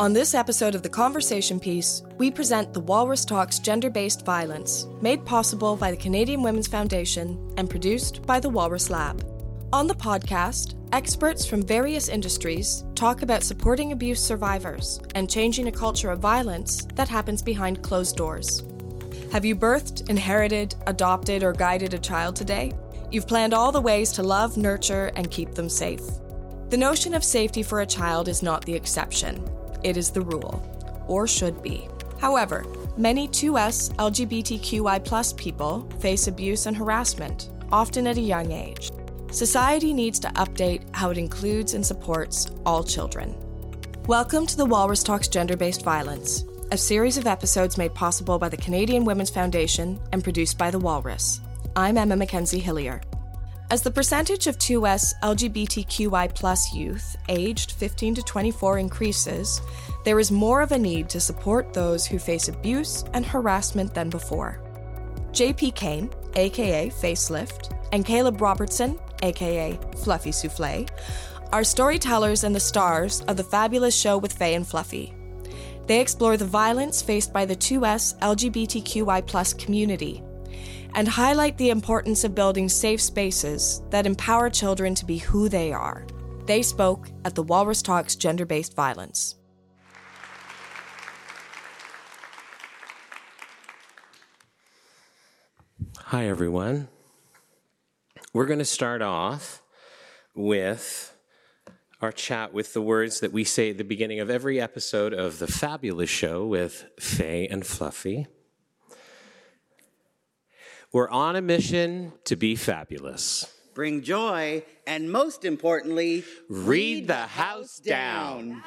On this episode of The Conversation Piece, we present the Walrus Talks Gender Based Violence, made possible by the Canadian Women's Foundation and produced by the Walrus Lab. On the podcast, experts from various industries talk about supporting abuse survivors and changing a culture of violence that happens behind closed doors. Have you birthed, inherited, adopted, or guided a child today? You've planned all the ways to love, nurture, and keep them safe. The notion of safety for a child is not the exception it is the rule, or should be. However, many 2S LGBTQI plus people face abuse and harassment, often at a young age. Society needs to update how it includes and supports all children. Welcome to the Walrus Talks Gender Based Violence, a series of episodes made possible by the Canadian Women's Foundation and produced by the Walrus. I'm Emma Mackenzie Hillier. As the percentage of 2S LGBTQI youth aged 15 to 24 increases, there is more of a need to support those who face abuse and harassment than before. JP Kane, aka Fay Slift, and Kaleb Robertson, aka Fluffy Soufflé, are storytellers and the stars of the fabulous show with Fay and Fluffy. They explore the violence faced by the 2S LGBTQI community and highlight the importance of building safe spaces that empower children to be who they are. They spoke at the Walrus Talks Gender Based Violence. Hi, everyone. We're going to start off with our chat with the words that we say at the beginning of every episode of The Fabulous Show with Fay and Fluffy. We're on a mission to be fabulous. Bring joy, and most importantly, read, the, house down.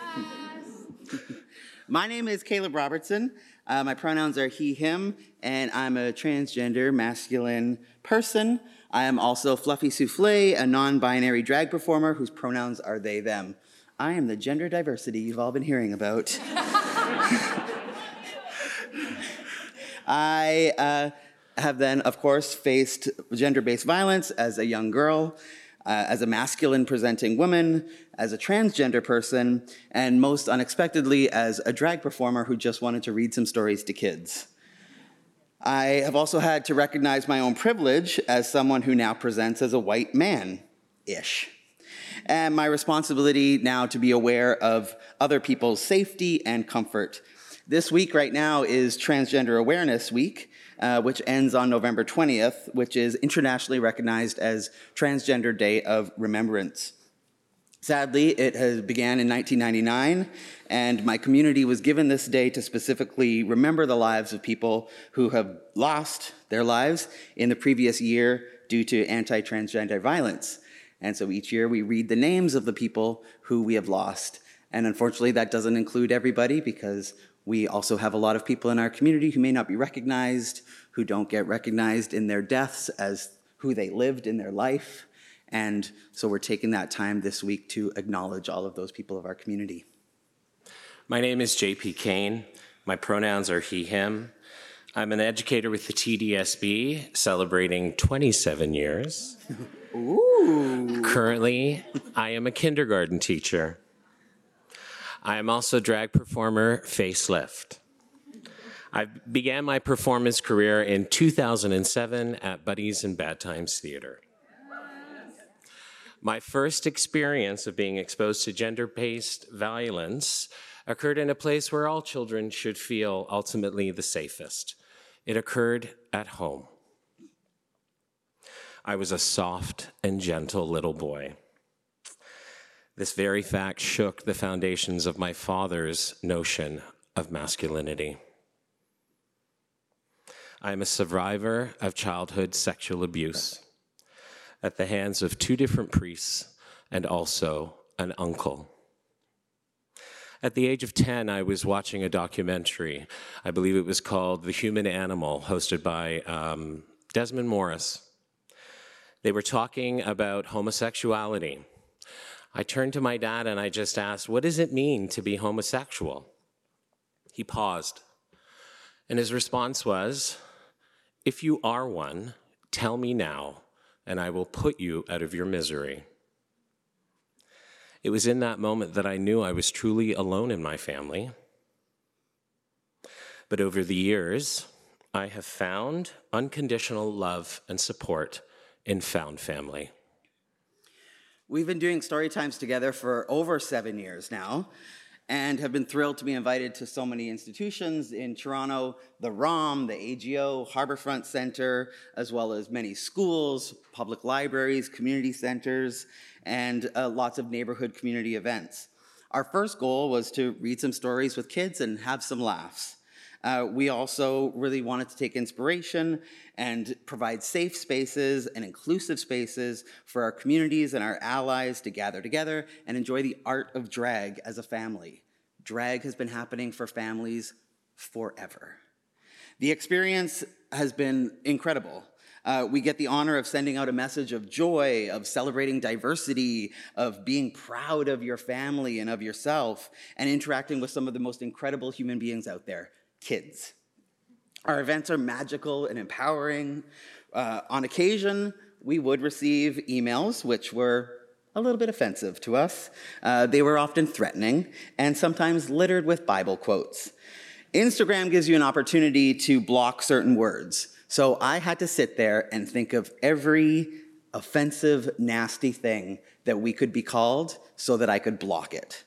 Yes. My name is Kaleb Robertson. Uh, my pronouns are he, him, and I'm a transgender masculine person. I am also Fluffy Soufflé, a non binary drag performer whose pronouns are they, them. I am the gender diversity you've all been hearing about. I uh, have then, of course, faced gender based violence as a young girl, uh, as a masculine presenting woman, as a transgender person, and most unexpectedly, as a drag performer who just wanted to read some stories to kids. I have also had to recognize my own privilege as someone who now presents as a white man ish. And my responsibility now to be aware of other people's safety and comfort. This week, right now, is Transgender Awareness Week, uh, which ends on November 20th, which is internationally recognized as Transgender Day of Remembrance. Sadly, it has began in 1999, and my community was given this day to specifically remember the lives of people who have lost their lives in the previous year due to anti-transgender violence. And so each year we read the names of the people who we have lost. And unfortunately, that doesn't include everybody because we also have a lot of people in our community who may not be recognized, who don't get recognized in their deaths as who they lived in their life. And so we're taking that time this week to acknowledge all of those people of our community. My name is JP Kane. My pronouns are he, him. I'm an educator with the TDSB, celebrating 27 years. Ooh. Currently, I am a kindergarten teacher. I am also drag performer Fay Slift. I began my performance career in 2007 at Buddies in Bad Times Theater. My first experience of being exposed to gender based violence occurred in a place where all children should feel ultimately the safest. It occurred at home. I was a soft and gentle little boy. This very fact shook the foundations of my father's notion of masculinity. I'm a survivor of childhood sexual abuse at the hands of two different priests and also an uncle. At the age of 10, I was watching a documentary. I believe it was called The Human Animal, hosted by um, Desmond Morris. They were talking about homosexuality. I turned to my dad and I just asked, What does it mean to be homosexual? He paused. And his response was, If you are one, tell me now, and I will put you out of your misery. It was in that moment that I knew I was truly alone in my family. But over the years, I have found unconditional love and support in Found Family. We've been doing story times together for over seven years now and have been thrilled to be invited to so many institutions in Toronto, the ROM, the AGO, Harbourfront Center, as well as many schools, public libraries, community centers, and uh, lots of neighborhood community events. Our first goal was to read some stories with kids and have some laughs. Uh, we also really wanted to take inspiration and provide safe spaces and inclusive spaces for our communities and our allies to gather together and enjoy the art of drag as a family. Drag has been happening for families forever. The experience has been incredible. Uh, we get the honor of sending out a message of joy, of celebrating diversity, of being proud of your family and of yourself, and interacting with some of the most incredible human beings out there kids. Our events are magical and empowering. Uh, on occasion, we would receive emails which were a little bit offensive to us. Uh, they were often threatening and sometimes littered with Bible quotes. Instagram gives you an opportunity to block certain words. So I had to sit there and think of every offensive, nasty thing that we could be called so that I could block it.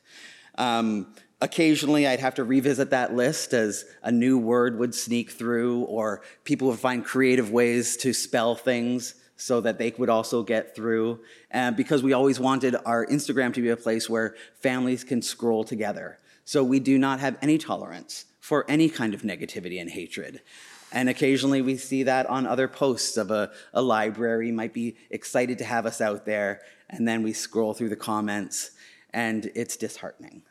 Um, occasionally, I'd have to revisit that list as a new word would sneak through, or people would find creative ways to spell things so that they would also get through. And because we always wanted our Instagram to be a place where families can scroll together. So we do not have any tolerance for any kind of negativity and hatred. And occasionally we see that on other posts of a, a library might be excited to have us out there. And then we scroll through the comments and it's disheartening.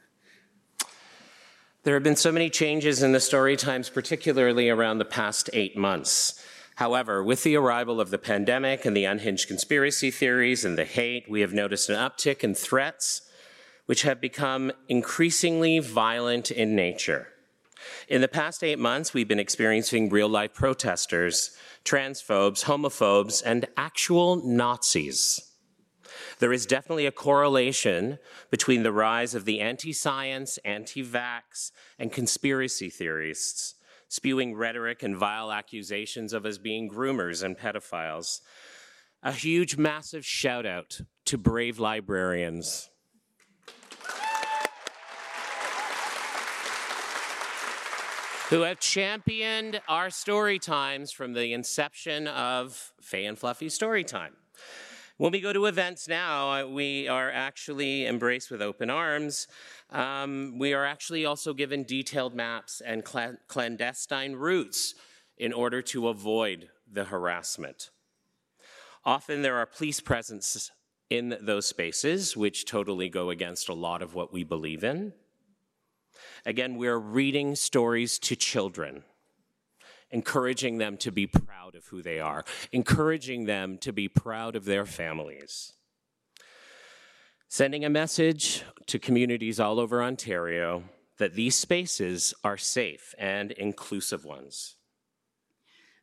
There have been so many changes in the story times, particularly around the past eight months. However, with the arrival of the pandemic and the unhinged conspiracy theories and the hate, we have noticed an uptick in threats, which have become increasingly violent in nature. In the past eight months, we've been experiencing real life protesters, transphobes, homophobes, and actual Nazis. There is definitely a correlation between the rise of the anti science, anti vax, and conspiracy theorists, spewing rhetoric and vile accusations of us being groomers and pedophiles. A huge, massive shout out to brave librarians who have championed our story times from the inception of Fay and Fluffy Storytime. When we go to events now, we are actually embraced with open arms. Um, we are actually also given detailed maps and cl- clandestine routes in order to avoid the harassment. Often there are police presence in those spaces, which totally go against a lot of what we believe in. Again, we're reading stories to children, encouraging them to be proud of who they are, encouraging them to be proud of their families. Sending a message to communities all over Ontario that these spaces are safe and inclusive ones.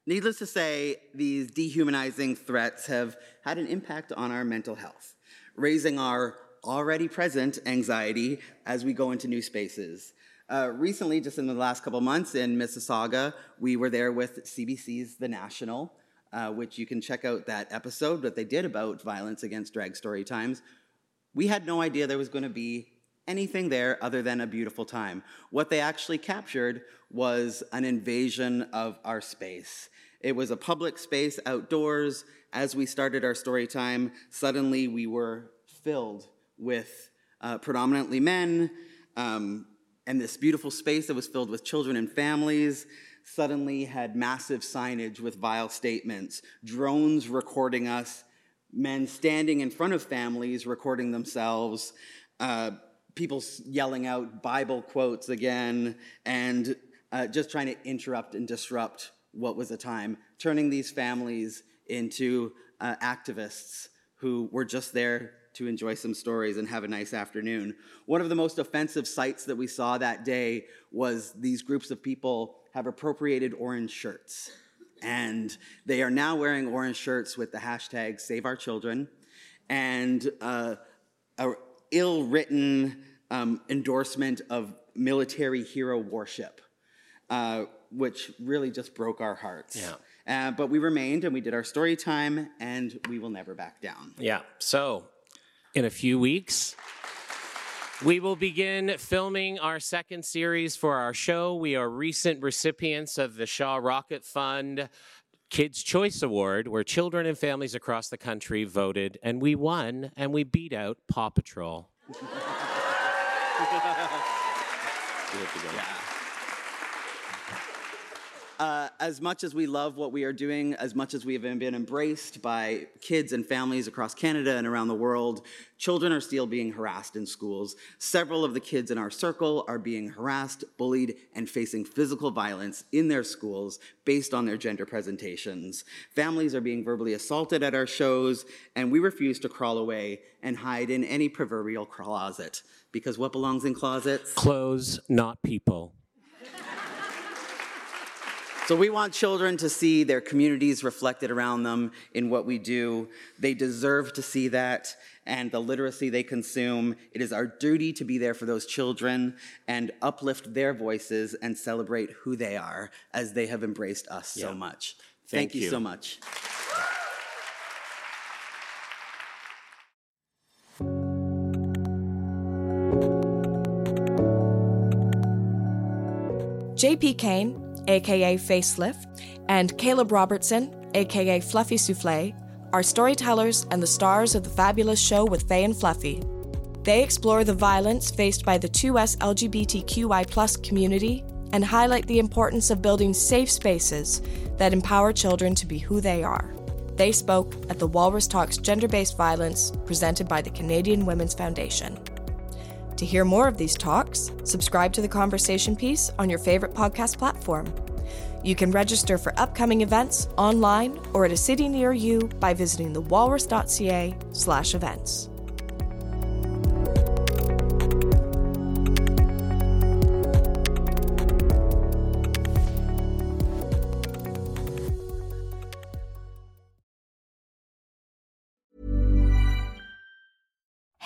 Needless to say, these dehumanizing threats have had an impact on our mental health, raising our already present anxiety as we go into new spaces. Uh, recently, just in the last couple months in Mississauga, we were there with CBC's The National, uh, which you can check out that episode that they did about violence against drag story times. We had no idea there was going to be anything there other than a beautiful time. What they actually captured was an invasion of our space. It was a public space outdoors. As we started our story time, suddenly we were filled with uh, predominantly men, um, and this beautiful space that was filled with children and families. suddenly had massive signage with vile statements, drones recording us, men standing in front of families recording themselves, uh, people yelling out Bible quotes again, and uh, just trying to interrupt and disrupt what was a time, turning these families into uh, activists who were just there to enjoy some stories and have a nice afternoon. One of the most offensive sights that we saw that day was these groups of people have appropriated orange shirts. And they are now wearing orange shirts with the hashtag Save Our Children and uh, a ill written um, endorsement of military hero worship, uh, which really just broke our hearts. Yeah. Uh, but we remained and we did our story time and we will never back down. Yeah. So, in a few weeks, we will begin filming our second series for our show. We are recent recipients of the Shaw Rocket Fund Kids' Choice Award, where children and families across the country voted, and we won, and we beat out Paw Patrol. Yeah. Uh, as much as we love what we are doing, as much as we have been embraced by kids and families across Canada and around the world, children are still being harassed in schools. Several of the kids in our circle are being harassed, bullied, and facing physical violence in their schools based on their gender presentations. Families are being verbally assaulted at our shows, and we refuse to crawl away and hide in any proverbial closet because what belongs in closets? Clothes, not people. So we want children to see their communities reflected around them in what we do. They deserve to see that and the literacy they consume. It is our duty to be there for those children and uplift their voices and celebrate who they are as they have embraced us so much. Thank Thank, you you. so much. JP Kane, aka Fay Slift, and Kaleb Robertson, aka Fluffy Soufflé, are storytellers and the stars of the fabulous show with Fay and Fluffy. They explore the violence faced by the 2S LGBTQI community and highlight the importance of building safe spaces that empower children to be who they are. They spoke at the Walrus Talks Gender Based Violence presented by the Canadian Women's Foundation. To hear more of these talks, subscribe to the conversation piece on your favorite podcast platform. You can register for upcoming events online or at a city near you by visiting thewalrus.ca